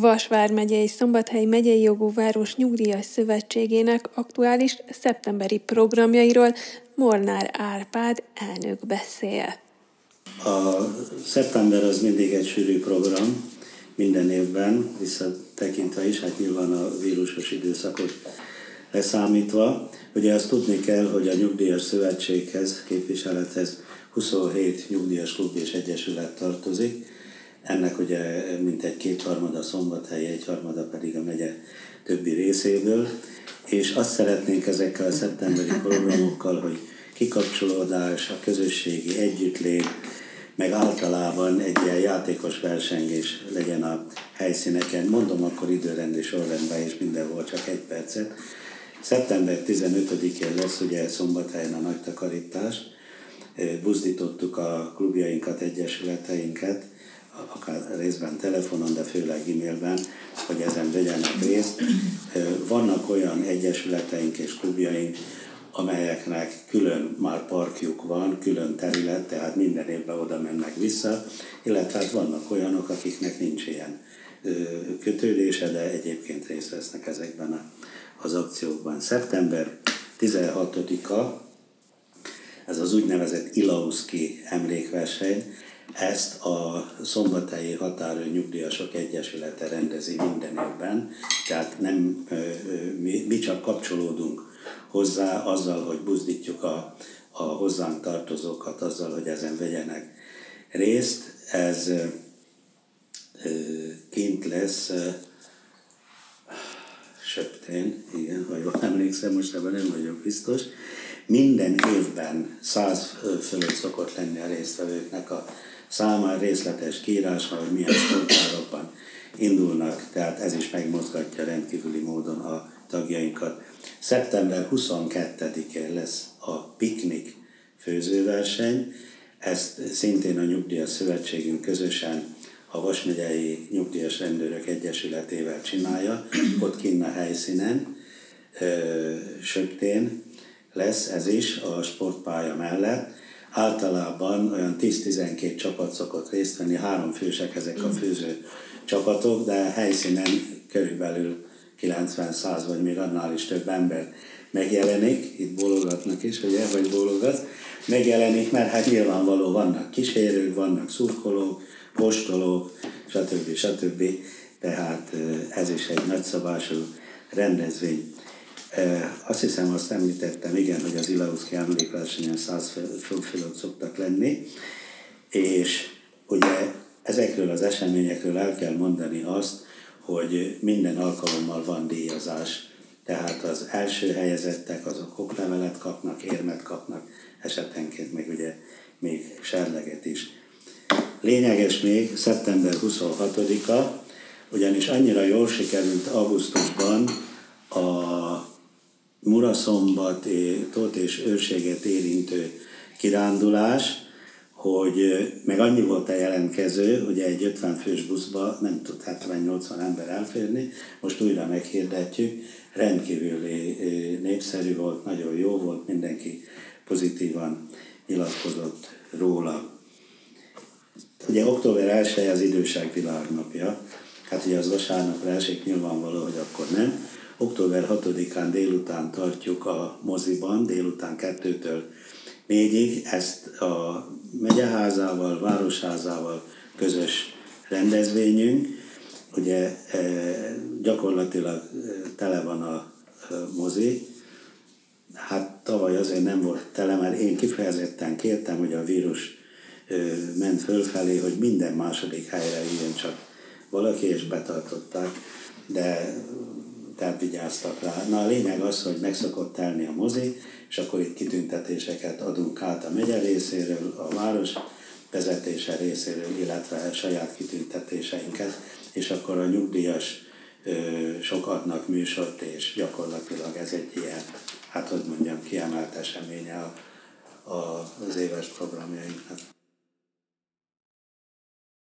Vasvár megyei Szombathely megyei jogú város nyugdíjas szövetségének aktuális szeptemberi programjairól Molnár Árpád elnök beszél. A szeptember az mindig egy sűrű program, minden évben, visszatekintve is, hát nyilván a vírusos időszakot leszámítva. Ugye azt tudni kell, hogy a nyugdíjas szövetséghez, képviselethez 27 nyugdíjas klub és egyesület tartozik, ennek ugye mintegy kétharmada szombathely, egyharmada pedig a megye többi részéből, és azt szeretnénk ezekkel a szeptemberi programokkal, hogy kikapcsolódás, a közösségi együttlét, meg általában egy ilyen játékos versengés legyen a helyszíneken. Mondom akkor időrendi sorrendben is mindenhol csak egy percet. Szeptember 15-én lesz ugye szombathelyen a nagy takarítás. Buzdítottuk a klubjainkat, egyesületeinket, akár részben telefonon, de főleg e-mailben, hogy ezen vegyenek részt. Vannak olyan egyesületeink és klubjaink, amelyeknek külön már parkjuk van, külön terület, tehát minden évben oda mennek vissza, illetve hát vannak olyanok, akiknek nincs ilyen kötődése, de egyébként részt vesznek ezekben az akciókban. Szeptember 16-a, ez az úgynevezett Ilauszki emlékverseny, ezt a Szombathelyi Határő Nyugdíjasok Egyesülete rendezi minden évben, tehát nem, mi, mi csak kapcsolódunk hozzá azzal, hogy buzdítjuk a, a hozzánk tartozókat azzal, hogy ezen vegyenek részt. Ez kint lesz Söptén, igen, ha jól emlékszem, most ebben nem vagyok biztos. Minden évben száz fölött szokott lenni a résztvevőknek a számára részletes kiírás, hogy milyen sportárokban indulnak, tehát ez is megmozgatja rendkívüli módon a tagjainkat. Szeptember 22-én lesz a piknik főzőverseny, ezt szintén a Nyugdíjas Szövetségünk közösen a Vasmegyei Nyugdíjas Rendőrök Egyesületével csinálja, ott kinn a helyszínen, Söptén lesz ez is a sportpálya mellett. Általában olyan 10-12 csapat szokott részt venni, három fősek ezek a főző csapatok, de helyszínen körülbelül 90-100 vagy még annál is több ember megjelenik, itt bólogatnak is, ugye, vagy bólogat, megjelenik, mert hát nyilvánvaló vannak kísérők, vannak szurkolók, postolók, stb. stb. Tehát ez is egy nagyszabású rendezvény. Azt hiszem, azt említettem, igen, hogy az Ilauszki emlékversenyen 100 fő fölött szoktak lenni, és ugye ezekről az eseményekről el kell mondani azt, hogy minden alkalommal van díjazás. Tehát az első helyezettek azok oklevelet kapnak, érmet kapnak, esetenként meg ugye még serleget is. Lényeges még szeptember 26-a, ugyanis annyira jól sikerült augusztusban a Muraszombat, Tót és őrséget érintő kirándulás, hogy meg annyi volt a jelentkező, hogy egy 50 fős buszba nem tud 70-80 ember elférni, most újra meghirdetjük, rendkívül népszerű volt, nagyon jó volt, mindenki pozitívan nyilatkozott róla. Ugye október 1 az időság világnapja, hát ugye az vasárnapra esik nyilvánvaló, hogy akkor nem. Október 6-án délután tartjuk a moziban, délután kettőtől négyig ezt a megyeházával, városházával közös rendezvényünk. Ugye e, gyakorlatilag e, tele van a e, mozi. Hát tavaly azért nem volt tele, mert én kifejezetten kértem, hogy a vírus ment fölfelé, hogy minden második helyre ilyen csak valaki, és betartották, de tehát vigyáztak rá. Na a lényeg az, hogy meg szokott telni a mozi, és akkor itt kitüntetéseket adunk át a megye részéről, a város vezetése részéről, illetve a saját kitüntetéseinket, és akkor a nyugdíjas sok adnak műsort, és gyakorlatilag ez egy ilyen, hát hogy mondjam, kiemelt eseménye a, a, az éves programjainknak.